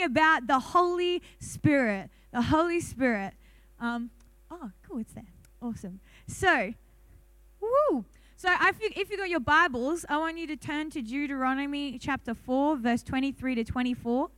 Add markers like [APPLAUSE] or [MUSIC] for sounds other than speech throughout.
talking about the Holy Spirit. The Holy Spirit. Um, oh, cool, it's there. Awesome. So, woo. So, if you, if you got your Bibles, I want you to turn to Deuteronomy chapter 4, verse 23 to 24.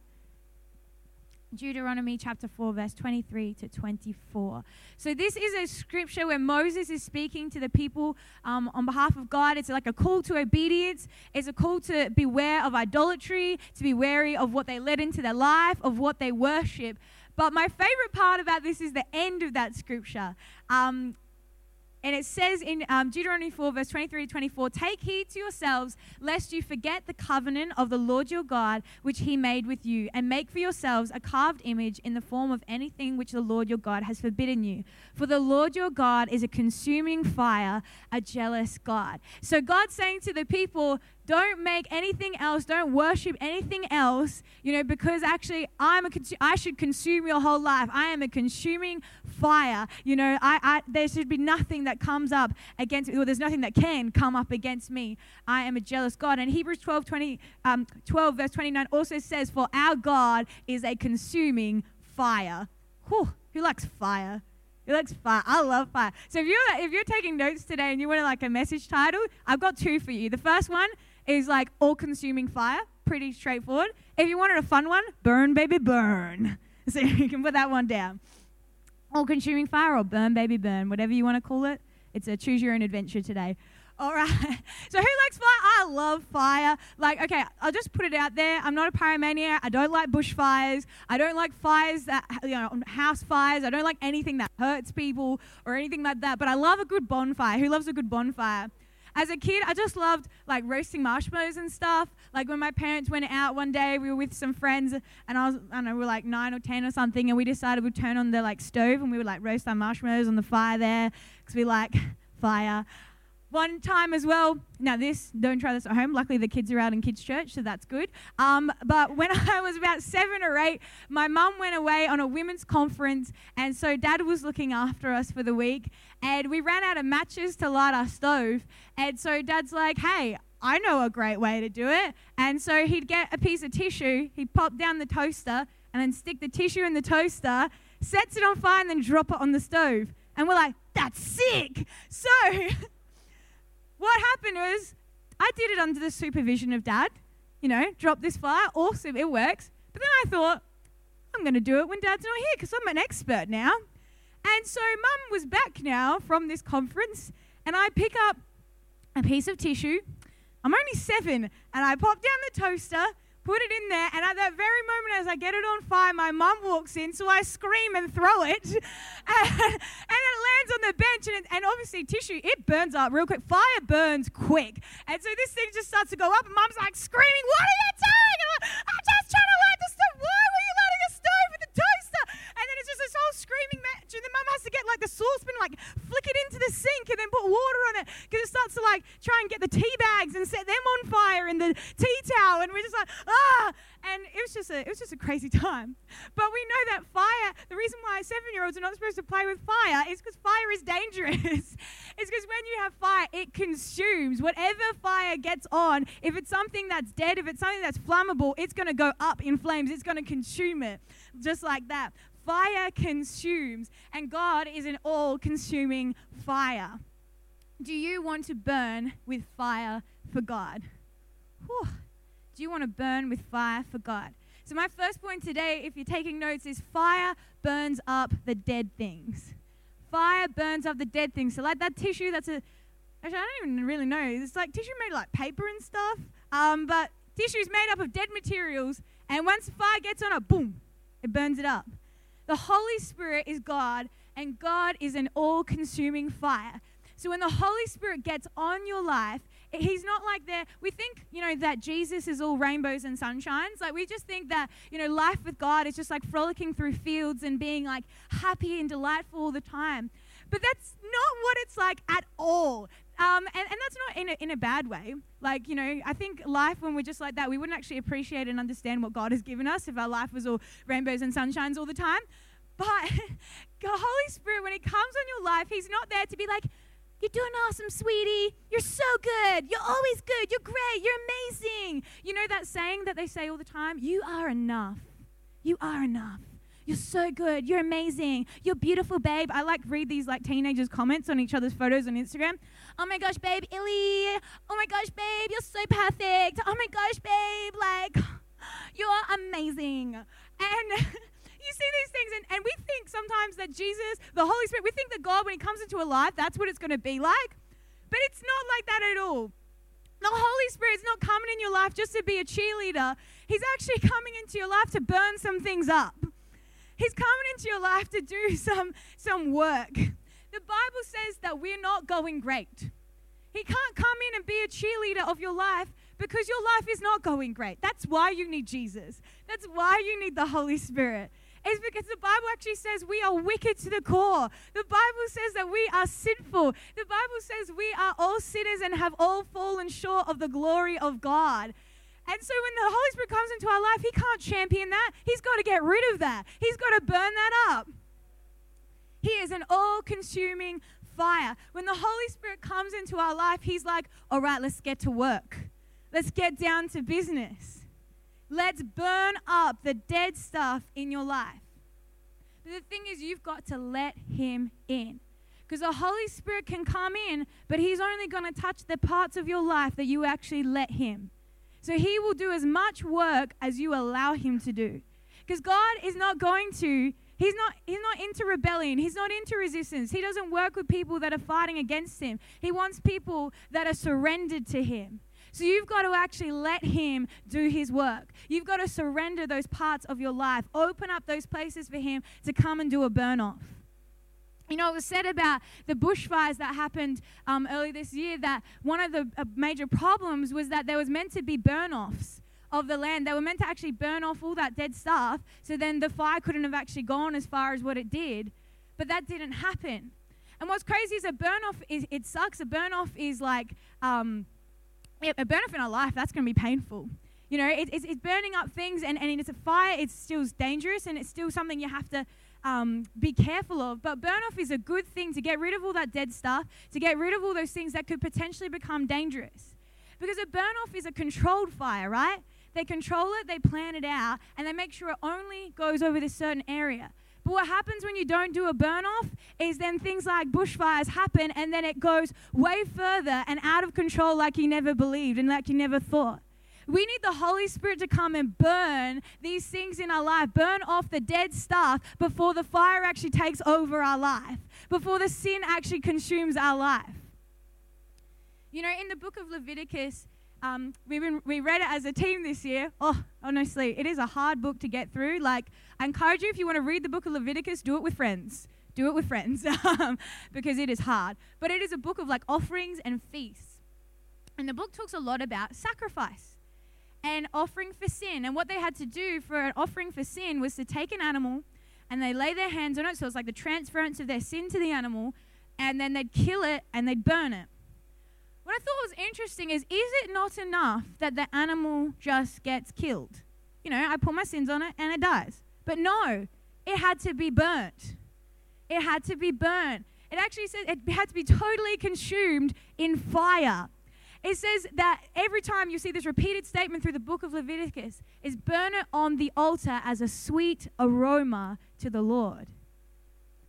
Deuteronomy chapter 4, verse 23 to 24. So, this is a scripture where Moses is speaking to the people um, on behalf of God. It's like a call to obedience, it's a call to beware of idolatry, to be wary of what they let into their life, of what they worship. But my favorite part about this is the end of that scripture. Um, and it says in um, Deuteronomy 4, verse 23 to 24 Take heed to yourselves, lest you forget the covenant of the Lord your God, which he made with you, and make for yourselves a carved image in the form of anything which the Lord your God has forbidden you. For the Lord your God is a consuming fire, a jealous God. So God's saying to the people, don't make anything else don't worship anything else you know because actually i'm a consu- i should consume your whole life i am a consuming fire you know I, I there should be nothing that comes up against me or there's nothing that can come up against me i am a jealous god and hebrews 12 20 um, 12 verse 29 also says for our god is a consuming fire Whew, who likes fire he likes fire. I love fire. So if you're if you're taking notes today and you want like a message title, I've got two for you. The first one is like all consuming fire. Pretty straightforward. If you wanted a fun one, burn, baby, burn. [LAUGHS] So you can put that one down. All consuming fire or burn, baby, burn, whatever you want to call it. It's a choose your own adventure today. [LAUGHS] All right. So who likes fire? I love fire. Like, okay, I'll just put it out there. I'm not a pyromaniac. I don't like bushfires. I don't like fires that, you know, house fires. I don't like anything that hurts people or anything like that. But I love a good bonfire. Who loves a good bonfire? As a kid, I just loved like roasting marshmallows and stuff. Like when my parents went out one day, we were with some friends, and I was, I don't know, we were like nine or ten or something, and we decided we'd turn on the like stove and we would like roast our marshmallows on the fire there because we like [LAUGHS] fire. One time as well, now this, don't try this at home. Luckily, the kids are out in kids' church, so that's good. Um, but when [LAUGHS] I was about seven or eight, my mum went away on a women's conference, and so dad was looking after us for the week. And we ran out of matches to light our stove. And so dad's like, hey, I know a great way to do it. And so he'd get a piece of tissue, he'd pop down the toaster, and then stick the tissue in the toaster, sets it on fire, and then drop it on the stove. And we're like, that's sick. So. [LAUGHS] what happened was I did it under the supervision of dad. You know, drop this fire, awesome, it works. But then I thought, I'm going to do it when dad's not here because I'm an expert now. And so mum was back now from this conference, and I pick up a piece of tissue. I'm only seven, and I pop down the toaster, put it in there, and at that very moment, as I get it on fire, my mum walks in, so I scream and throw it, and, [LAUGHS] and it lands on the bench, and, and obviously tissue, it burns up real quick. Fire burns quick, and so this thing just starts to go up, and mum's like screaming, "What are you doing?" I'm, like, I'm just trying to light the stove. Why were you lighting a stove with the toaster? And then it's just this whole screaming match, and then mum has to get like the saucepan, like flick it into the sink, and then put water on it, because it starts to like try and get the tea bags and set them on fire in the tea towel, and we're just like, ah, and it was just a it was just a crazy time. But we know that fire. The reason why seven-year-olds are not supposed to play with fire is because fire is dangerous. [LAUGHS] it's because when you have fire, it consumes whatever fire gets on. If it's something that's dead, if it's something that's flammable, it's going to go up in flames. It's going to consume it, just like that. Fire consumes, and God is an all-consuming fire. Do you want to burn with fire for God? Whew. Do you want to burn with fire for God? So, my first point today, if you're taking notes, is fire burns up the dead things. Fire burns up the dead things. So, like that tissue, that's a. Actually, I don't even really know. It's like tissue made like paper and stuff. Um, but tissue is made up of dead materials, and once fire gets on it, boom, it burns it up. The Holy Spirit is God, and God is an all consuming fire. So when the Holy Spirit gets on your life, he's not like there. We think, you know, that Jesus is all rainbows and sunshines. Like we just think that, you know, life with God is just like frolicking through fields and being like happy and delightful all the time. But that's not what it's like at all. Um, and, and that's not in a, in a bad way. Like, you know, I think life, when we're just like that, we wouldn't actually appreciate and understand what God has given us if our life was all rainbows and sunshines all the time. But [LAUGHS] the Holy Spirit, when He comes on your life, He's not there to be like, you're doing awesome, sweetie. You're so good. You're always good. You're great. You're amazing. You know that saying that they say all the time? You are enough. You are enough. You're so good. You're amazing. You're beautiful, babe. I like read these like teenagers' comments on each other's photos on Instagram. Oh my gosh, babe, Illy. Oh my gosh, babe, you're so perfect. Oh my gosh, babe, like [LAUGHS] you're amazing. And [LAUGHS] you see these things, and, and we think sometimes that Jesus, the Holy Spirit, we think that God, when He comes into a life, that's what it's going to be like. But it's not like that at all. The Holy Spirit's not coming in your life just to be a cheerleader. He's actually coming into your life to burn some things up. He's coming into your life to do [LAUGHS] some, some work. The Bible says that we're not going great. He can't come in and be a cheerleader of your life because your life is not going great. That's why you need Jesus. That's why you need the Holy Spirit. It's because the Bible actually says we are wicked to the core. The Bible says that we are sinful. The Bible says we are all sinners and have all fallen short of the glory of God. And so when the Holy Spirit comes into our life, He can't champion that. He's got to get rid of that. He's got to burn that up. He is an all consuming fire. When the Holy Spirit comes into our life, He's like, all right, let's get to work. Let's get down to business. Let's burn up the dead stuff in your life. But the thing is, you've got to let Him in. Because the Holy Spirit can come in, but He's only going to touch the parts of your life that you actually let Him. So He will do as much work as you allow Him to do. Because God is not going to He's not, he's not into rebellion. He's not into resistance. He doesn't work with people that are fighting against him. He wants people that are surrendered to him. So you've got to actually let him do his work. You've got to surrender those parts of your life, open up those places for him to come and do a burn off. You know, it was said about the bushfires that happened um, early this year that one of the uh, major problems was that there was meant to be burn offs of the land. They were meant to actually burn off all that dead stuff, so then the fire couldn't have actually gone as far as what it did. But that didn't happen. And what's crazy is a burn off is it sucks. A burn off is like um, a burn off in our life. That's going to be painful. You know, it, it's, it's burning up things, and, and it's a fire. It's still dangerous, and it's still something you have to um, be careful of. But burn off is a good thing to get rid of all that dead stuff, to get rid of all those things that could potentially become dangerous. Because a burn off is a controlled fire, right? They control it, they plan it out, and they make sure it only goes over this certain area. But what happens when you don't do a burn off is then things like bushfires happen and then it goes way further and out of control like you never believed and like you never thought. We need the Holy Spirit to come and burn these things in our life, burn off the dead stuff before the fire actually takes over our life, before the sin actually consumes our life. You know, in the book of Leviticus, um, we we read it as a team this year. Oh, honestly, it is a hard book to get through. Like, I encourage you, if you want to read the book of Leviticus, do it with friends. Do it with friends [LAUGHS] um, because it is hard. But it is a book of like offerings and feasts. And the book talks a lot about sacrifice and offering for sin. And what they had to do for an offering for sin was to take an animal and they lay their hands on it. So it's like the transference of their sin to the animal. And then they'd kill it and they'd burn it. What I thought was interesting is is it not enough that the animal just gets killed? You know, I put my sins on it and it dies. But no, it had to be burnt. It had to be burnt. It actually says it had to be totally consumed in fire. It says that every time you see this repeated statement through the book of Leviticus is burn it on the altar as a sweet aroma to the Lord.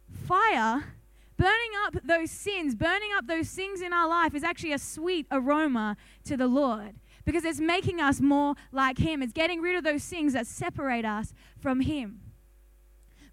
Fire burning up those sins, burning up those things in our life is actually a sweet aroma to the Lord because it's making us more like Him. It's getting rid of those things that separate us from Him.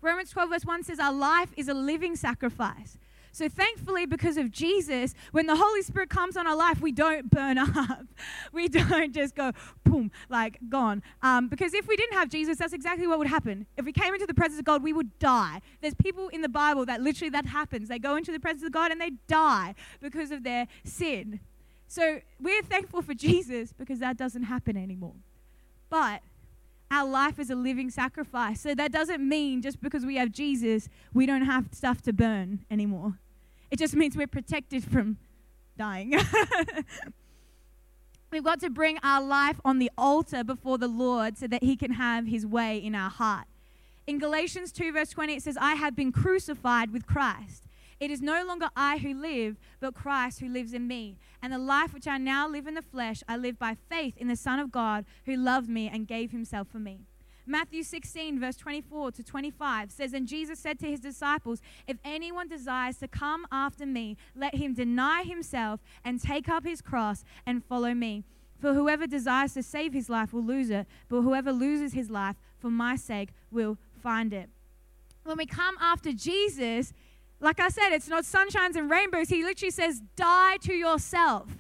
Romans 12, verse 1 says, Our life is a living sacrifice. So thankfully, because of Jesus, when the Holy Spirit comes on our life, we don't burn [LAUGHS] up. We don't just go boom, like gone. Um, because if we didn't have Jesus, that's exactly what would happen. If we came into the presence of God, we would die. There's people in the Bible that literally that happens. They go into the presence of God and they die because of their sin. So we're thankful for [LAUGHS] Jesus because that doesn't happen anymore. But our life is a living sacrifice. So that doesn't mean just because we have Jesus, we don't have stuff to burn anymore. It just means we're protected from dying. [LAUGHS] We've got to bring our life on the altar before the Lord so that He can have His way in our heart. In Galatians 2, verse 20, it says, I have been crucified with Christ. It is no longer I who live, but Christ who lives in me. And the life which I now live in the flesh, I live by faith in the Son of God who loved me and gave himself for me. Matthew 16, verse 24 to 25 says, And Jesus said to his disciples, If anyone desires to come after me, let him deny himself and take up his cross and follow me. For whoever desires to save his life will lose it, but whoever loses his life for my sake will find it. When we come after Jesus, like I said, it's not sunshines and rainbows. He literally says, Die to yourself.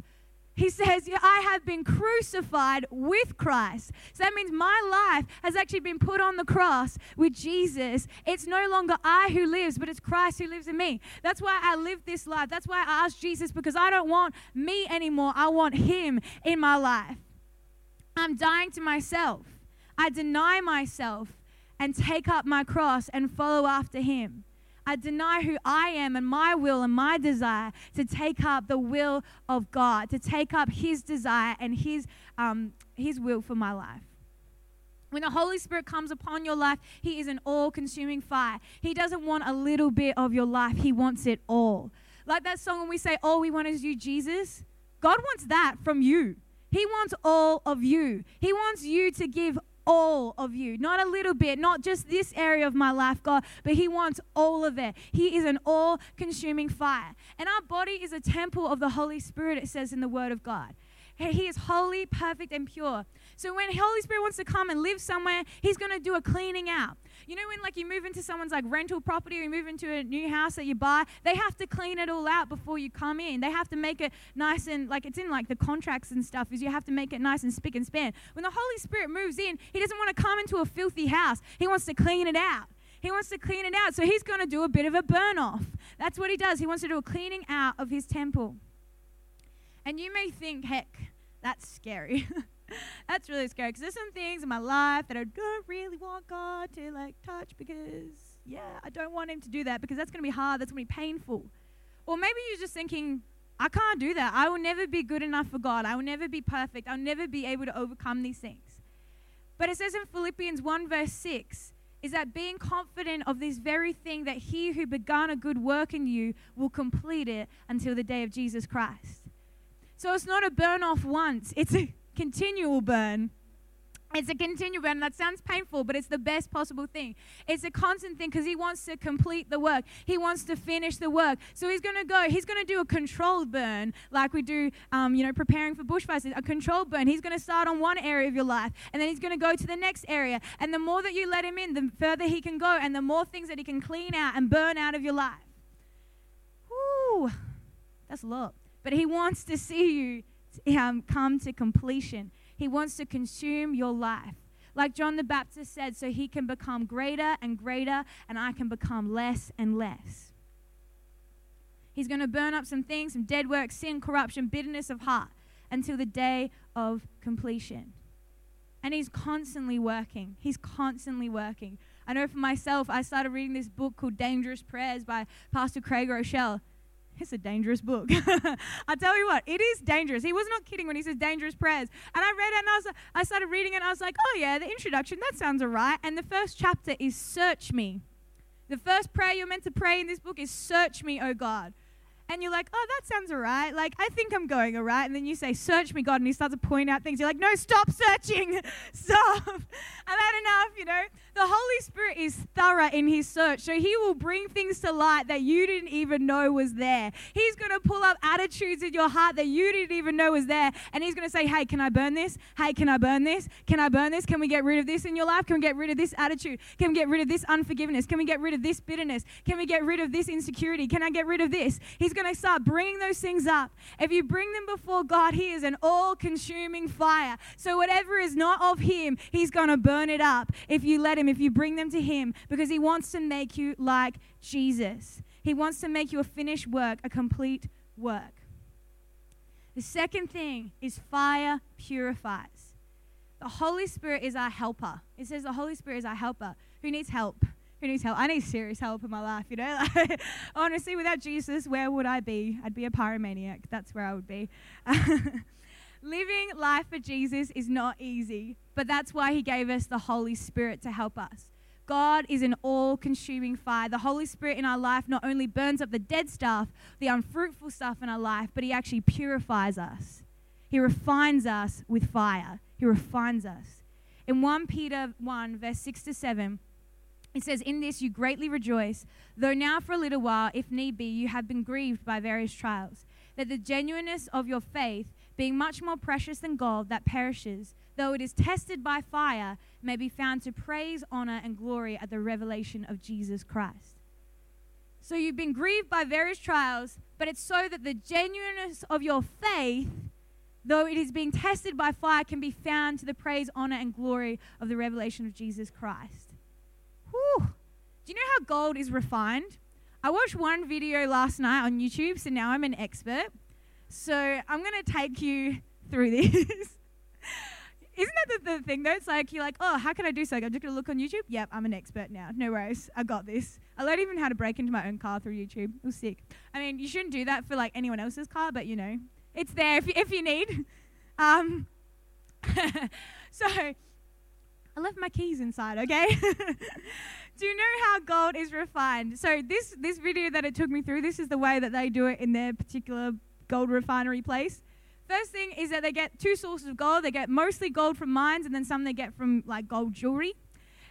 He says, I have been crucified with Christ. So that means my life has actually been put on the cross with Jesus. It's no longer I who lives, but it's Christ who lives in me. That's why I live this life. That's why I ask Jesus because I don't want me anymore. I want Him in my life. I'm dying to myself. I deny myself and take up my cross and follow after Him. I deny who I am and my will and my desire to take up the will of God, to take up His desire and His, um, his will for my life. When the Holy Spirit comes upon your life, He is an all consuming fire. He doesn't want a little bit of your life, He wants it all. Like that song when we say, All we want is you, Jesus. God wants that from you. He wants all of you. He wants you to give all of you, not a little bit, not just this area of my life, God, but He wants all of it. He is an all consuming fire. And our body is a temple of the Holy Spirit, it says in the Word of God. He is holy, perfect, and pure. So when Holy Spirit wants to come and live somewhere, He's going to do a cleaning out. You know when like you move into someone's like rental property or you move into a new house that you buy, they have to clean it all out before you come in. They have to make it nice and like it's in like the contracts and stuff is you have to make it nice and spick and span. When the Holy Spirit moves in, He doesn't want to come into a filthy house. He wants to clean it out. He wants to clean it out. So He's going to do a bit of a burn off. That's what He does. He wants to do a cleaning out of His temple. And you may think, heck, that's scary. [LAUGHS] [LAUGHS] that's really scary because there's some things in my life that I don't really want God to like touch because yeah, I don't want him to do that because that's going to be hard, that's going to be painful. Or maybe you're just thinking, I can't do that. I will never be good enough for God. I will never be perfect. I'll never be able to overcome these things. But it says in Philippians 1 verse 6 is that being confident of this very thing that he who began a good work in you will complete it until the day of Jesus Christ. So it's not a burn off once, it's a continual burn. It's a continual burn. That sounds painful, but it's the best possible thing. It's a constant thing because he wants to complete the work. He wants to finish the work. So he's going to go. He's going to do a controlled burn, like we do, um, you know, preparing for bushfires. A controlled burn. He's going to start on one area of your life, and then he's going to go to the next area. And the more that you let him in, the further he can go, and the more things that he can clean out and burn out of your life. Whoo, that's a lot. But He wants to see you um, come to completion. He wants to consume your life. Like John the Baptist said, so He can become greater and greater, and I can become less and less. He's going to burn up some things, some dead work, sin, corruption, bitterness of heart until the day of completion. And he's constantly working. He's constantly working. I know for myself, I started reading this book called Dangerous Prayers by Pastor Craig Groeschel. It's a dangerous book. [LAUGHS] I tell you what, it is dangerous. He was not kidding when he says dangerous prayers. And I read it and I, was, I started reading it and I was like, oh yeah, the introduction, that sounds all right. And the first chapter is search me. The first prayer you're meant to pray in this book is search me, oh God and you're like, oh, that sounds all right. Like, I think I'm going all right. And then you say, search me, God. And he starts to point out things. You're like, no, stop searching. [LAUGHS] stop. I've had enough, you know. The Holy Spirit is thorough in his search. So he will bring things to light that you didn't even know was there. He's going to pull up attitudes in your heart that you didn't even know was there. And he's going to say, hey, can I burn this? Hey, can I burn this? Can I burn this? Can we get rid of this in your life? Can we get rid of this attitude? Can we get rid of this unforgiveness? Can we get rid of this bitterness? Can we get rid of this insecurity? Can I get rid of this? He's going to start bringing those things up. If you bring them before God, He is an all consuming fire. So, whatever is not of Him, He's going to burn it up if you let Him, if you bring them to Him, because He wants to make you like Jesus. He wants to make you a finished work, a complete work. The second thing is fire purifies. The Holy Spirit is our helper. It says the Holy Spirit is our helper. Who needs help? Who needs help? I need serious help in my life, you know? [LAUGHS] Honestly, without Jesus, where would I be? I'd be a pyromaniac. That's where I would be. [LAUGHS] Living life for Jesus is not easy, but that's why He gave us the Holy Spirit to help us. God is an all consuming fire. The Holy Spirit in our life not only burns up the dead stuff, the unfruitful stuff in our life, but He actually purifies us. He refines us with fire. He refines us. in 1 Peter 1, verse 6 to 7, it says, In this you greatly rejoice, though now for a little while, if need be, you have been grieved by various trials, that the genuineness of your faith, being much more precious than gold that perishes, though it is tested by fire, may be found to praise, honor, and glory at the revelation of Jesus Christ. So you've been grieved by various trials, but it's so that the genuineness of your faith, though it is being tested by fire, can be found to the praise, honor, and glory of the revelation of Jesus Christ. Do you know how gold is refined? I watched one video last night on YouTube, so now I'm an expert. So I'm going to take you through [LAUGHS] this. Isn't that the, the, thing though? It's like you're like, oh, how can I do something? I'm just gonna look on YouTube. Yep, I'm an expert now. No worries, I got this. I learned even how to break into my own car through YouTube. It was sick. I mean, you shouldn't do that for like anyone else's car, but you know, it's there if you, if you need. [LAUGHS] Um, [LAUGHS] so I left my keys inside. Okay. Do you know how gold is refined? So this this video that it took me through, this is the way that they do it in their particular gold refinery place. First thing is that they get two sources of gold. They get mostly gold from mines, and then some they get from like gold jewelry.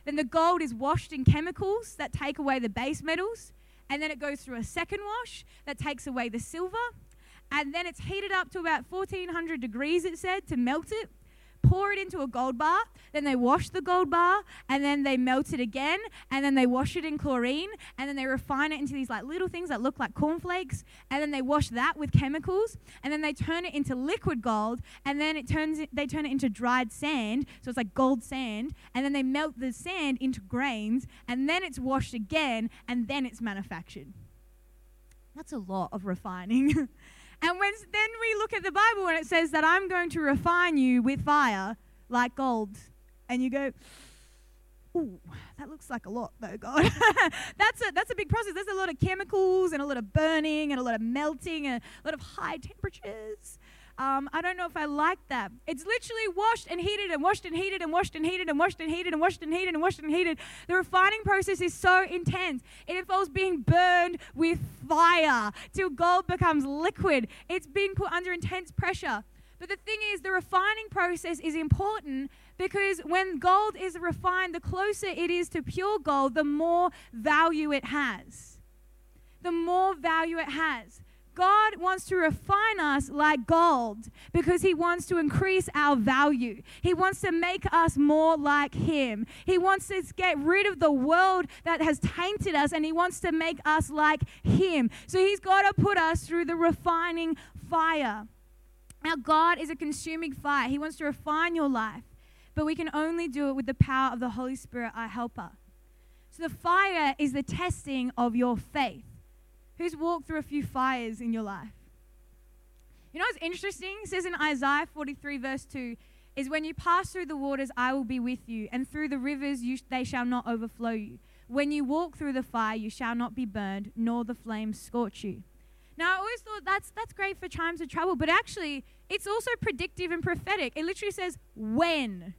Then the gold is washed in chemicals that take away the base metals, and then it goes through a second wash that takes away the silver, and then it's heated up to about 1400 degrees, it said, to melt it pour it into a gold bar, then they wash the gold bar, and then they melt it again, and then they wash it in chlorine, and then they refine it into these like little things that look like cornflakes, and then they wash that with chemicals, and then they turn it into liquid gold, and then it turns it, they turn it into dried sand, so it's like gold sand, and then they melt the sand into grains, and then it's washed again, and then it's manufactured. That's a lot of refining. [LAUGHS] And when then we look at the Bible and it says that I'm going to refine you with fire like gold. And you go, Ooh, that looks like a lot though, God. [LAUGHS] that's a that's a big process. There's a lot of chemicals and a lot of burning and a lot of melting and a lot of high temperatures. Um, I don't know if I like that. It's literally washed and heated and washed and heated and washed and heated and washed and heated and washed and heated and washed and heated. The refining process is so intense. It involves being burned with fire till gold becomes liquid. It's being put under intense pressure. But the thing is, the refining process is important because when gold is refined, the closer it is to pure gold, the more value it has. The more value it has. God wants to refine us like gold because He wants to increase our value. He wants to make us more like Him. He wants to get rid of the world that has tainted us and He wants to make us like Him. So He's got to put us through the refining fire. Now, God is a consuming fire. He wants to refine your life, but we can only do it with the power of the Holy Spirit, our helper. So, the fire is the testing of your faith. Who's walked through a few fires in your life? You know what's interesting? It says in Isaiah 43, verse 2, is when you pass through the waters, I will be with you, and through the rivers, you, they shall not overflow you. When you walk through the fire, you shall not be burned, nor the flames scorch you. Now, I always thought that's, that's great for times of trouble, but actually, it's also predictive and prophetic. It literally says, when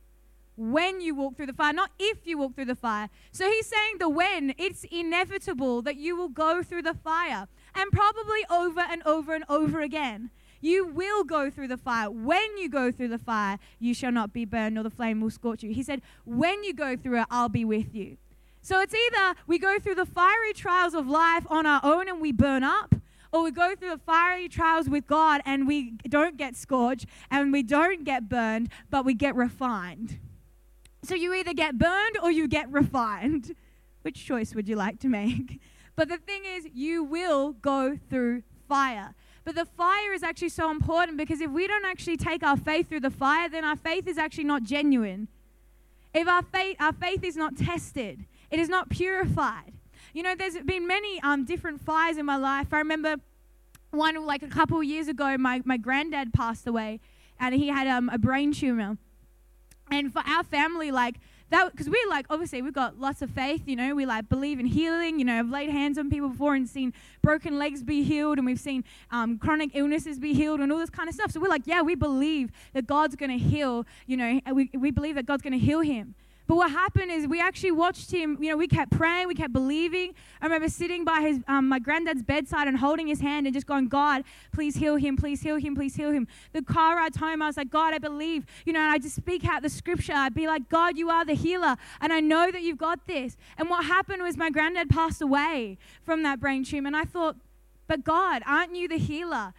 when you walk through the fire, not if you walk through the fire. So he's saying the when, it's inevitable that you will go through the fire, and probably over and over and over again. You will go through the fire. When you go through the fire, you shall not be burned, nor the flame will scorch you. He said, When you go through it, I'll be with you. So it's either we go through the fiery trials of life on our own and we burn up, or we go through the fiery trials with God and we don't get scorched and we don't get burned, but we get refined. So you either get burned or you get refined. [LAUGHS] Which choice would you like to make? [LAUGHS] But the thing is, you will go through fire. But the fire is actually so important because if we don't actually take our faith through the fire, then our faith is actually not genuine. If our faith, our faith is not tested, it is not purified. You know, there's been many um, different fires in my life. I remember one like a couple years ago, my, my granddad passed away and he had um, a brain tumor. And for our family, like that, because we like obviously we've got lots of faith, you know, we like believe in healing. You know, I've laid hands on people before and seen broken legs be healed, and we've seen um, chronic illnesses be healed, and all this kind of stuff. So we're like, yeah, we believe that God's going to heal. You know, we we believe that God's going to heal him. But what happened is we actually watched him, you know, we kept praying, we kept believing. I remember sitting by his, um, my granddad's bedside and holding his hand and just going, God, please heal him, please heal him, please heal him. The car ride home, I was like, God, I believe, you know, and I just speak out the scripture. I'd be like, God, you are the healer, and I know that you've got this. And what happened was my granddad passed away from that brain tumor, and I thought, but God, aren't you the healer?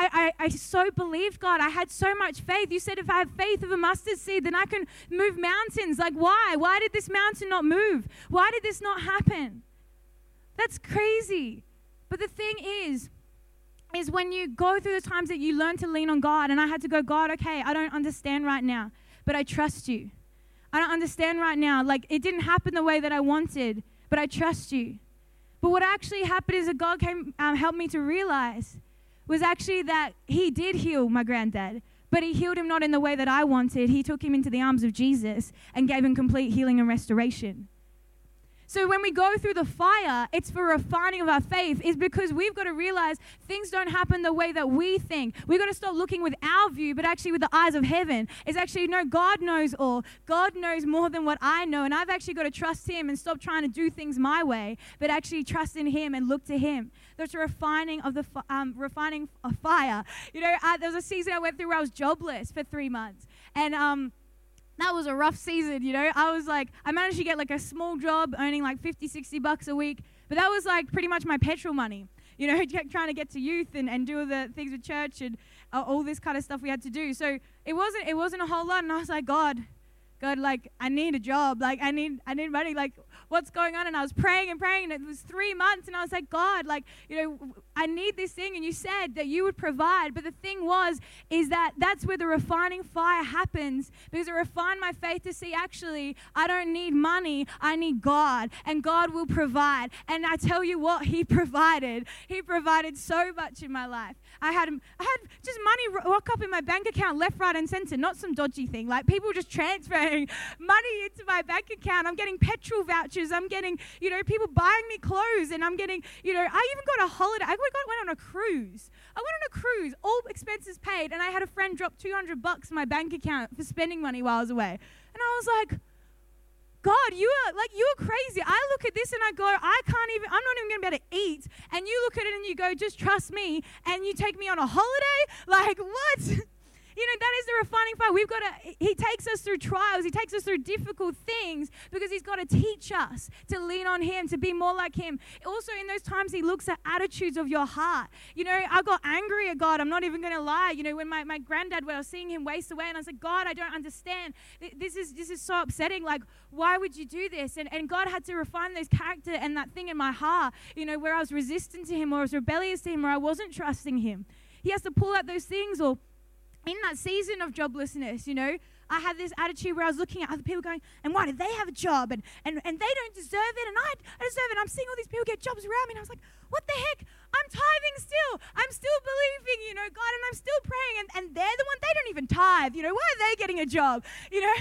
I, I, I so believed God. I had so much faith. You said if I have faith of a mustard seed, then I can move mountains. Like, why? Why did this mountain not move? Why did this not happen? That's crazy. But the thing is, is when you go through the times that you learn to lean on God, and I had to go, God, okay, I don't understand right now, but I trust you. I don't understand right now. Like, it didn't happen the way that I wanted, but I trust you. But what actually happened is that God came, um, helped me to realize was actually that he did heal my granddad, but he healed him not in the way that I wanted. He took him into the arms of Jesus and gave him complete healing and restoration. So when we go through the fire, it's for refining of our faith, is because we've got to realize things don't happen the way that we think. We've got to stop looking with our view, but actually with the eyes of heaven. It's actually, no, God knows all. God knows more than what I know. And I've actually got to trust Him and stop trying to do things my way, but actually trust in Him and look to Him. There's a refining of the um, refining of fire. You know, uh, there was a season I went through where I was jobless for three months. And, um, that was a rough season, you know. I was like, I managed to get like a small job earning like 50, 60 bucks a week, but that was like pretty much my petrol money, you know, [LAUGHS] trying to get to youth and, and do the things with church and uh, all this kind of stuff we had to do. So it wasn't, it wasn't a whole lot. And I was like, God, God, like, I need a job. Like, I need, I need money. Like, what's going on? And I was praying and praying, and it was three months, and I was like, God, like, you know, I need this thing. And you said that you would provide. But the thing was, is that that's where the refining fire happens because it refined my faith to see actually, I don't need money, I need God, and God will provide. And I tell you what, He [LAUGHS] provided. He provided so much in my life. I had, I had just money rock up in my bank account left, right, and center, not some dodgy thing. Like people just transferring [LAUGHS] money into my bank account. I'm getting petrol vouchers. I'm getting, you know, people buying me clothes, and I'm getting, you know, I even got a holiday. I got, went on a cruise. I went on a cruise, all expenses paid, and I had a friend drop 200 bucks in my bank account for spending money while I was away. And I was like, God, you are like you are crazy. I look at this and I go, I can't even. I'm not even going to be able to eat. And you look at it and you go, just trust me. And you take me on a holiday. Like what? [LAUGHS] You know, that is the refining fire. We've got to, he takes us through trials, he takes us through difficult things because he's got to teach us to lean on him, to be more like him. Also, in those times, he looks at attitudes of your heart. You know, I got angry at God. I'm not even going to lie. You know, when my, my granddad, when I was seeing him waste away, and I was like, God, I don't understand. This is, this is so upsetting. Like, why would you do this? And, and God had to refine those character and that thing in my heart, you know, where I was resistant to him or I was rebellious to him or I wasn't trusting him. He has to pull out those things or in that season of joblessness, you know, I had this attitude where I was looking at other people going, and why do they have a job? And, and, and they don't deserve it, and I, I deserve it. I'm seeing all these people get jobs around me, and I was like, what the heck? I'm tithing still. I'm still believing, you know, God, and I'm still praying, and, and they're the one, they don't even tithe, you know, why are they getting a job? [LAUGHS] You know?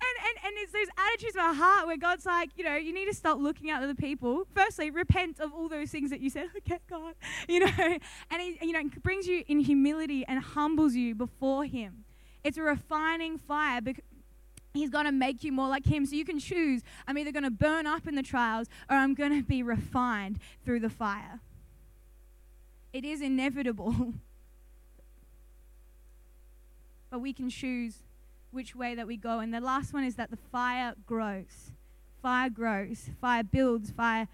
and, and, and it's those attitudes of our heart where God's like, you know, you need to stop looking at other people. Firstly, repent of all those things that you said, [LAUGHS] okay, God, [LAUGHS] you know, and he, you know, brings you in humility and humbles you before Him. It's a refining fire because He's going to make you more like Him. So you can choose I'm either going to burn up in the trials or I'm going to be refined through the fire. It is inevitable. [LAUGHS] but we can choose which way that we go. And the last one is that the fire grows. Fire grows. Fire builds. Fire,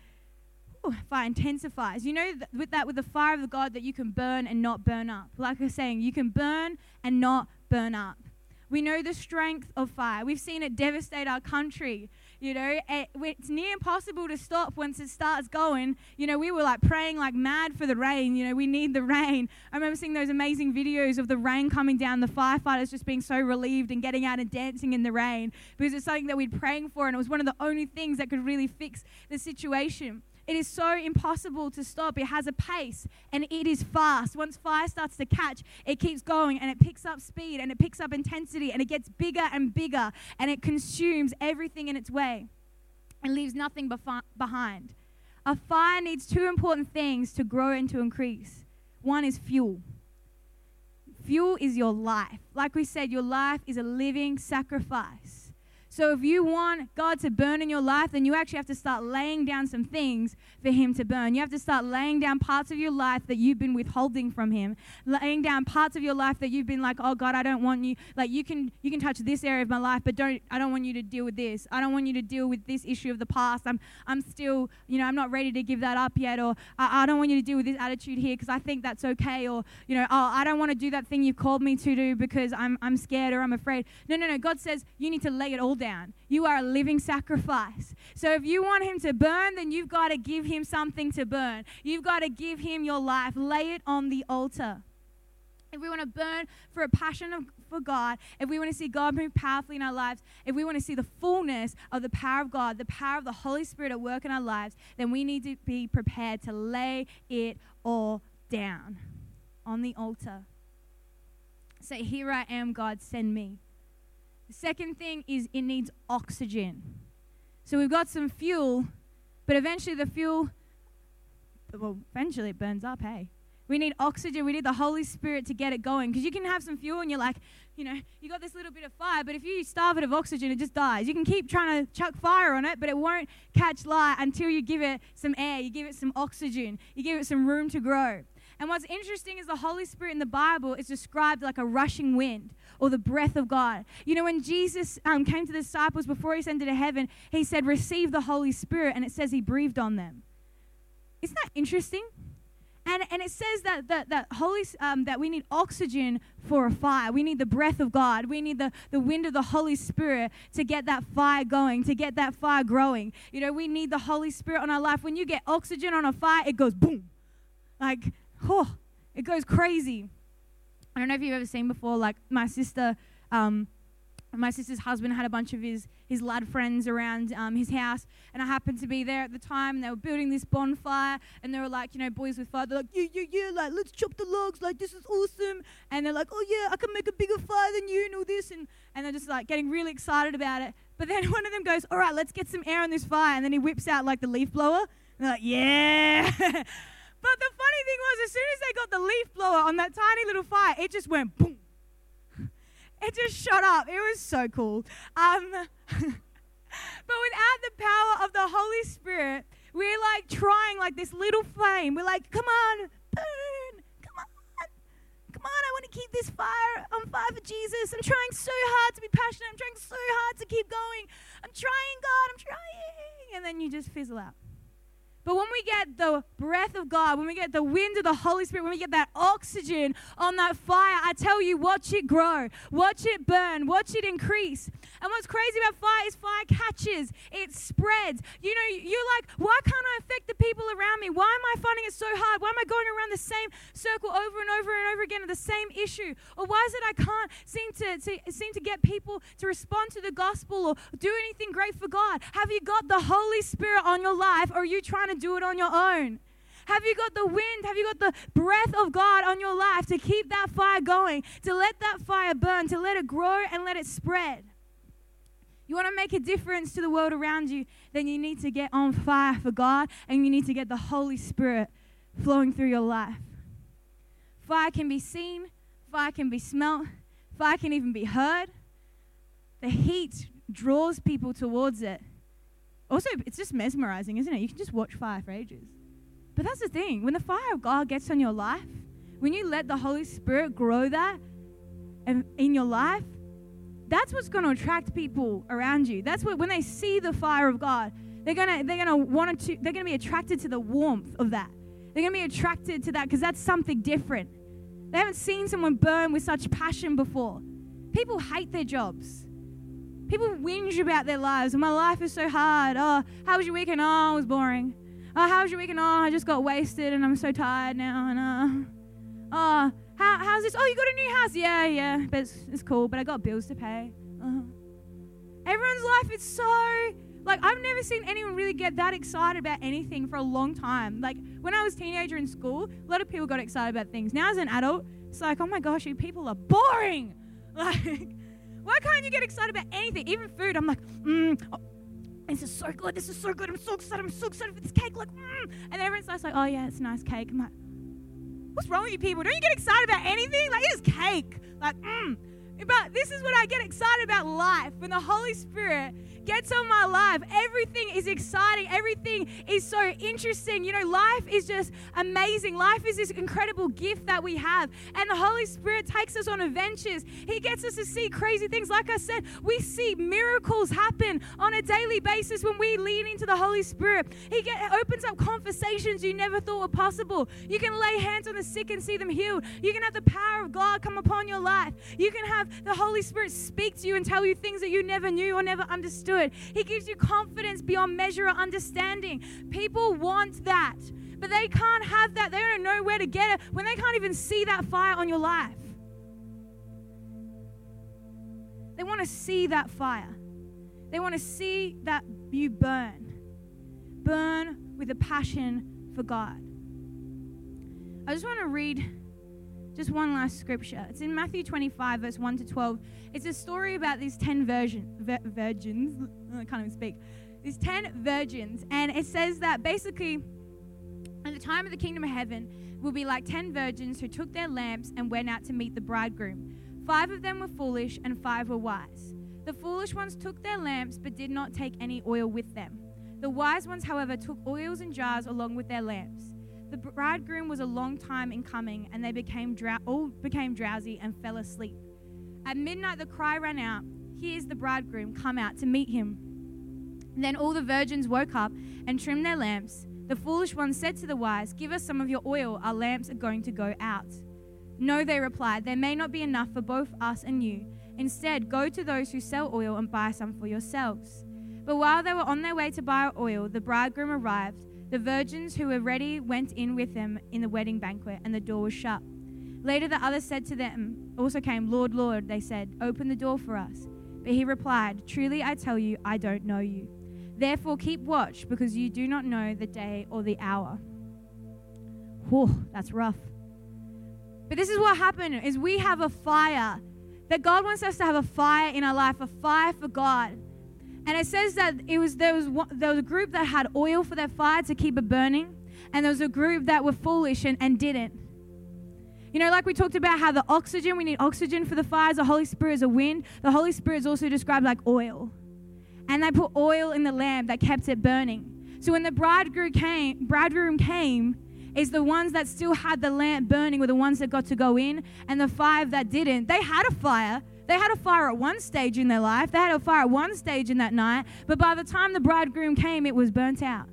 fire intensifies. You know th- with that, with the fire of the God, that you can burn and not burn up. Like I was saying, you can burn and not burn up. We know the strength of fire. We've seen it devastate our country. You know, it's near impossible to stop once it starts going. You know, we were like praying like mad for the rain. You know, we need the [LAUGHS] rain. I remember seeing those amazing videos of the rain coming down, the firefighters just being so relieved and getting out and dancing in the rain because it's something that we'd praying for, and it was one of the only things that could really fix the situation. It is so impossible to stop. It has a pace and it is fast. Once fire starts to catch, it keeps going and it picks up speed and it picks up intensity and it gets bigger and bigger and it consumes everything in its way and leaves nothing behind. A fire needs two important things to grow and to increase. One is fuel. Fuel is your life. Like we said, your life is a living sacrifice. So if you want God to burn in your life, then you actually have to start laying down some things for Him to burn. You have to start laying down parts of your life that you've been withholding from Him, laying down parts of your life that you've been like, oh God, I don't want you. Like you can you can touch this area of my life, but don't I don't want you to deal with this. I don't want you to deal with this issue of the past. I'm I'm still you know I'm not ready to give that up yet, or I, I don't want you to deal with this attitude here because I think that's okay, or you know oh I don't want to do that thing you've called me to do because I'm I'm scared or I'm afraid. No no no. God says you need to lay it all down. You are a living sacrifice. So if you want Him to burn, then you've got to give Him something to burn. You've got to give Him your life. Lay it on the altar. If we want to burn for a passion of, for God, if we want to see God move powerfully in our lives, if we want to see the fullness of the power of God, the power of the Holy Spirit at work in our lives, then we need to be prepared to lay it all down on the altar. Say, Here I am, God, send me. The second thing is it needs oxygen. So we've got some fuel, but eventually the fuel, well, eventually it burns up, hey. We need oxygen. We need the Holy Spirit to get it going. Because you can have some fuel and you're like, you know, you got this little bit of fire, but if you starve it of oxygen, it just dies. You can keep trying to chuck fire on it, but it won't catch light until you give it some air, you give it some oxygen, you give it some room to grow. And what's interesting is the Holy Spirit in the Bible is described like a rushing wind or the breath of God. You know, when Jesus um, came to the disciples before he ascended to heaven, he said, Receive the Holy Spirit, and it says he breathed on them. Isn't that interesting? And, and it says that, that, that, Holy, um, that we need oxygen for a fire. We need the breath of God. We need the, the wind of the Holy Spirit to get that fire going, to get that fire growing. You know, we need the Holy Spirit on our life. When you get oxygen on a fire, it goes boom. Like, oh, it goes crazy. I don't know if you've ever seen before, like my sister, um, my sister's husband had a bunch of his, his lad friends around um, his house, and I happened to be there at the time, and they were building this bonfire, and they were like, you know, boys with fire, they're like, yeah, yeah, yeah, like, let's chop the logs, like, this is awesome, and they're like, oh, yeah, I can make a bigger fire than you, and all this, and, and they're just, like, getting really excited about it, but then [LAUGHS] one of them goes, all right, let's get some air on this fire, and then he whips out, like, the leaf blower, and they're like, yeah, [LAUGHS] But the funny thing was, as soon as they got the leaf blower on that tiny little fire, it just went boom. It just shot up. It was so cool. Um, [LAUGHS] but without the power of the Holy Spirit, we're like trying like this little flame. We're like, come on, burn. Come on. Come on, I want to keep this fire on fire for Jesus. I'm trying so hard to be passionate. I'm trying so hard to keep going. I'm trying, God. I'm trying. And then you just fizzle out. But when we get the breath of God, when we get the wind of the Holy Spirit, when we get that oxygen on that fire, I tell you, watch it grow, watch it burn, watch it increase. And what's crazy about fire is fire catches, it spreads. You know, you're like, why can't I affect the people around me? Why am I finding it so hard? Why am I going around the same circle over and over and over again of the same issue? Or why is it I can't seem to, to seem to get people to respond to the gospel or do anything great for God? Have you got the Holy Spirit on your life or are you trying to do it on your own? Have you got the wind? Have you got the breath of God on your life to keep that fire going, to let that fire burn, to let it grow and let it spread? You want to make a difference to the world around you, then you need to get on fire for God and you need to get the Holy Spirit flowing through your life. Fire can be seen, fire can be smelt, fire can even be heard. The heat draws people towards it. Also, it's just mesmerizing, isn't it? You can just watch fire for ages. But that's the thing when the fire of God gets on your life, when you let the Holy Spirit grow that in your life, that's what's going to attract people around you. That's what when they see the fire of God, they're gonna they're gonna want to they're gonna be attracted to the warmth of that. They're gonna be attracted to that because that's something different. They haven't seen someone burn with such passion before. People hate their jobs. People whinge about their lives. My life is so hard. Oh, how was your weekend? Oh, it was boring. Oh, how was your weekend? Oh, I just got wasted and I'm so tired now. And uh, oh, how, how's this? Oh, you got a new house? Yeah, yeah, but it's, it's cool. But I got bills to pay. Uh-huh. Everyone's life is so like I've never seen anyone really get that excited about anything for a long time. Like when I was a teenager in school, a lot of people got excited about things. Now as an adult, it's like, oh my gosh, you people are boring. [LAUGHS] Like why can't you get excited about anything? Even food. I'm like, mmm, this is so good. This is so good. I'm so excited. I'm so excited for this cake. Like, mmm. And everyone's like, oh, yeah, it's a nice cake. I'm like, what's wrong with you people? Don't you get excited about anything? Like, it's cake. Like, mmm. But this is what I get excited about life when the Holy Spirit gets on my life. Everything is exciting. Everything is so interesting. You know, life is just amazing. Life is this incredible gift that we have. And the Holy Spirit takes us on adventures. He gets us to see crazy things. Like I said, we see miracles happen on a daily basis when we lean into the Holy Spirit. He get, opens up conversations you never thought were possible. You can lay hands on the sick and see them healed. You can have the power of God come upon your life. You can have the Holy Spirit speak to you and tell you things that you never knew or never understood good. He gives you confidence beyond measure or understanding. People want that, but they can't have that. They don't know where to get it when they can't even see that fire on your life. They want to see that fire. They want to see that you burn. Burn with a passion for God. I just want to read just one last scripture. It's in Matthew 25, verse 1 to 12. It's a story about these 10 virgin, vir- virgins. [LAUGHS] I can't even speak. These 10 virgins. And it says that basically, at the time of the kingdom of heaven, will be like 10 virgins who took their lamps and went out to meet the bridegroom. Five of them were foolish, and five were wise. The foolish ones took their lamps, but did not take any oil with them. The wise ones, however, took oils in jars along with their lamps. The bridegroom was a long time in coming, and they became drow- all became drowsy and fell asleep. At midnight, the cry ran out, Here's the bridegroom, come out to meet him. then all the virgins woke up and trimmed their lamps. The foolish ones said to the wise, Give us some of your oil, our lamps are going to go out. No, they replied, There may not be enough for both us and you. Instead, go to those who sell oil and buy some for yourselves. But while they were on their way to buy oil, the bridegroom arrived. The virgins who were ready went in with them in the wedding banquet, and the door was shut. Later, the others said to them, also came, Lord, Lord, they said, open the door for us. But he replied, Truly I tell you, I don't know you. Therefore, keep watch, because you do not know the day or the hour. Whew, that's rough. But this is what happened is we have a fire that God wants us to have a fire in our life, a fire for God. And it says that it was there was one, there was a group that had oil for their fire to keep it burning, and there was a group that were foolish and, and didn't. You know, like we talked about how the oxygen, we need oxygen for the fires, the Holy Spirit is a wind. The Holy Spirit is also described like oil. And they put oil in the lamp that kept it burning. So when the bridegroom came, bridegroom came, is the ones that still had the lamp burning were the ones that got to go in, and the five that didn't, they had a fire, they had a fire at one stage in their life, they had a fire at one stage in that night, but by the time the bridegroom came, it was burnt out.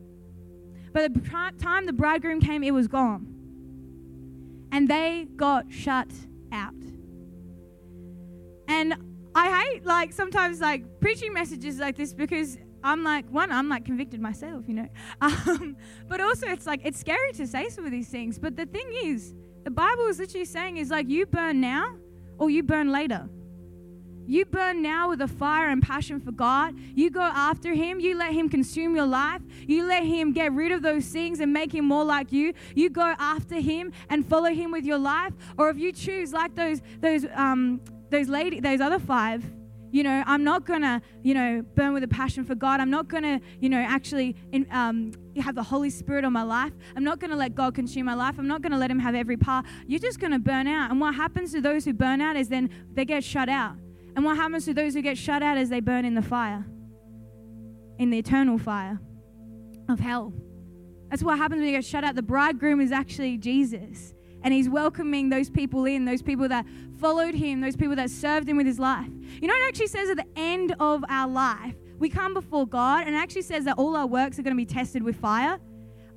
By the time the bridegroom came, it was gone. And they got shut out. And I hate, like, sometimes, like, preaching messages like this because I'm like, one, I'm like convicted myself, you know. [LAUGHS] Um, but also, it's like, it's scary to say some of these things. But the thing is, the Bible is literally saying, is like, you burn now or you burn later. You burn now with a fire and passion for God. You go after Him. You let Him consume your life. You let Him get rid of those things and make Him more like you. You go after Him and follow Him with your life. Or if you choose, like those those um, those lady, those other five, you know, I'm not gonna, you know, burn with a passion for God. I'm not gonna, you know, actually in, um, have the Holy Spirit on my life. I'm not gonna let God consume my life. I'm not gonna let Him have every part. You're just gonna burn out. And what happens to those who burn out is then they get shut out. And what happens to those who get shut out is they burn in the fire, in the eternal fire of hell. That's what happens when you get shut out. The bridegroom is actually Jesus. And he's welcoming those people in, those people that followed him, those people that served him with his life. You know, it actually says at the end of our life, we come before God, and it actually says that all our works are going to be tested with fire.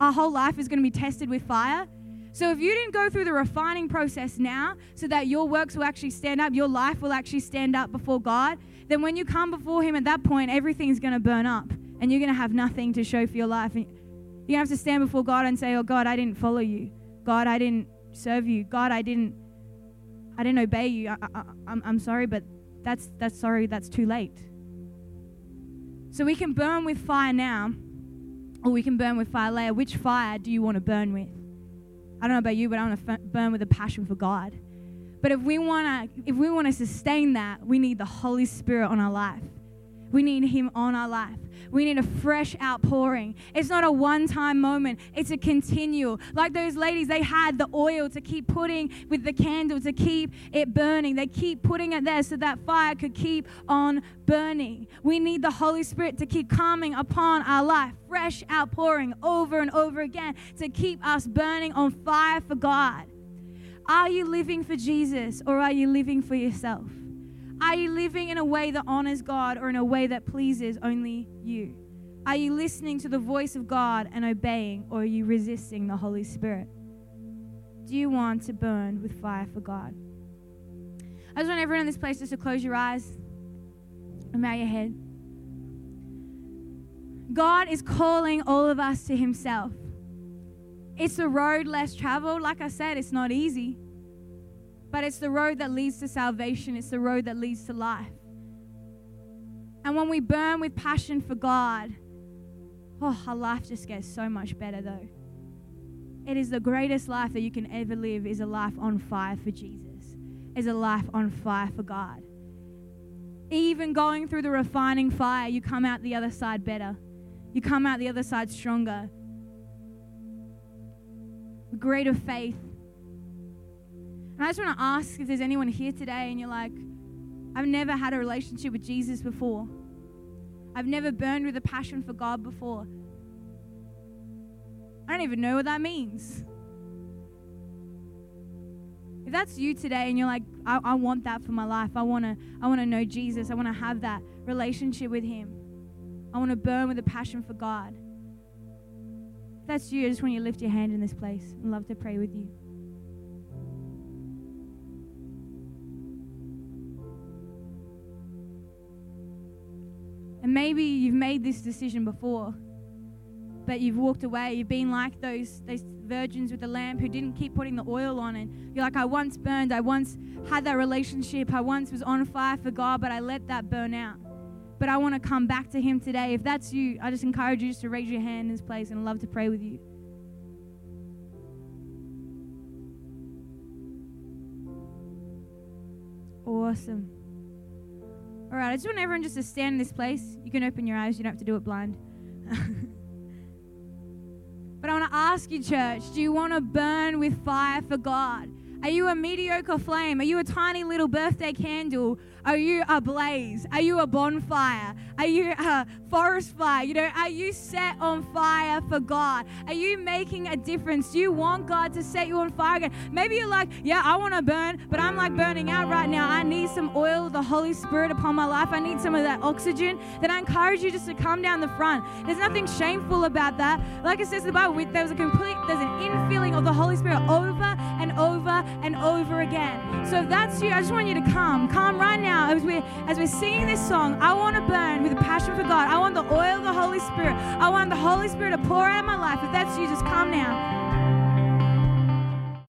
Our whole life is going to be tested with fire. So if you didn't go through the refining process now so that your works will actually stand up, your life will actually stand up before God, then when you come before Him at that point, everything's going to burn up and you're going to have nothing to show for your life. And you're going to have to stand before God and say, Oh, God, I didn't follow you. God, I didn't serve you. God, I didn't. I didn't obey you. I, I, I'm, I'm sorry, but that's, that's sorry, that's too late. So we can burn with fire now, or we can burn with fire later. Which fire do you want to burn with? I don't know about you, but I want to burn with a passion for God. But if we want to if we want to sustain that, we need the Holy Spirit on our life. We need Him on our life. We need a fresh outpouring. It's not a one time moment, it's a continual. Like those ladies, they had the oil to keep putting with the candle to keep it burning. They keep putting it there so that fire could keep on burning. We need the Holy Spirit to keep coming upon our life, fresh outpouring over and over again to keep us burning on fire for God. Are you living for Jesus or are you living for yourself? Are you living in a way that honors God or in a way that pleases only you? Are you listening to the voice of God and obeying, or are you resisting the Holy Spirit? Do you want to burn with fire for God? I just want everyone in this place just to close your eyes and bow your head. God is calling all of us to Himself. It's a road less traveled. Like I said, it's not easy. But it's the road that leads to salvation, it's the road that leads to life. And when we burn with passion for God, oh, our life just gets so much better though. It is the greatest life that you can ever live is a life on fire for Jesus. Is a life on fire for God. Even going through the refining fire, you come out the other side better. You come out the other side stronger. Greater faith, and I just want to ask if there's anyone here today and you're like, I've never had a relationship with Jesus before. I've never burned with a passion for God before. I don't even know what that means. If that's you today and you're like, I, I want that for my life, I want to I wanna know Jesus, I want to have that relationship with Him, I want to burn with a passion for God. If that's you, I just want you to lift your hand in this place. I'd love to pray with you. And maybe you've made this decision before, but you've walked away. You've been like those, those virgins with the lamp who didn't keep putting the oil on. And you're like, I once burned, I once had that relationship, I once was on fire for God, but I let that burn out. But I want to come back to Him today. If that's you, I just encourage you just to raise your hand in this place and I'd love to pray with you. Awesome. All right, I just want everyone just to stand in this place. You can open your eyes, you don't have to do it blind. [LAUGHS] but I want to ask you, church, do you want to burn with fire for God? Are you a mediocre flame? Are you a tiny little birthday candle? Are you a blaze? Are you a bonfire? Are you a forest fire? You know, are you set on fire for God? Are you making a difference? Do you want God to set you on fire again? Maybe you're like, yeah, I want to burn, but I'm like burning out right now. I need some oil of the Holy Spirit upon my life. I need some of that oxygen. Then I encourage you just to come down the front. There's nothing shameful about that. Like it says in the Bible, there's a complete, there's an infilling of the Holy Spirit over and over and over again. So if that's you, I just want you to come. Come right now now, as we're, as we're singing this song, I want to burn with a passion for God. I want the oil of the Holy Spirit. I want the Holy Spirit to pour out my life. If that's you, just come now.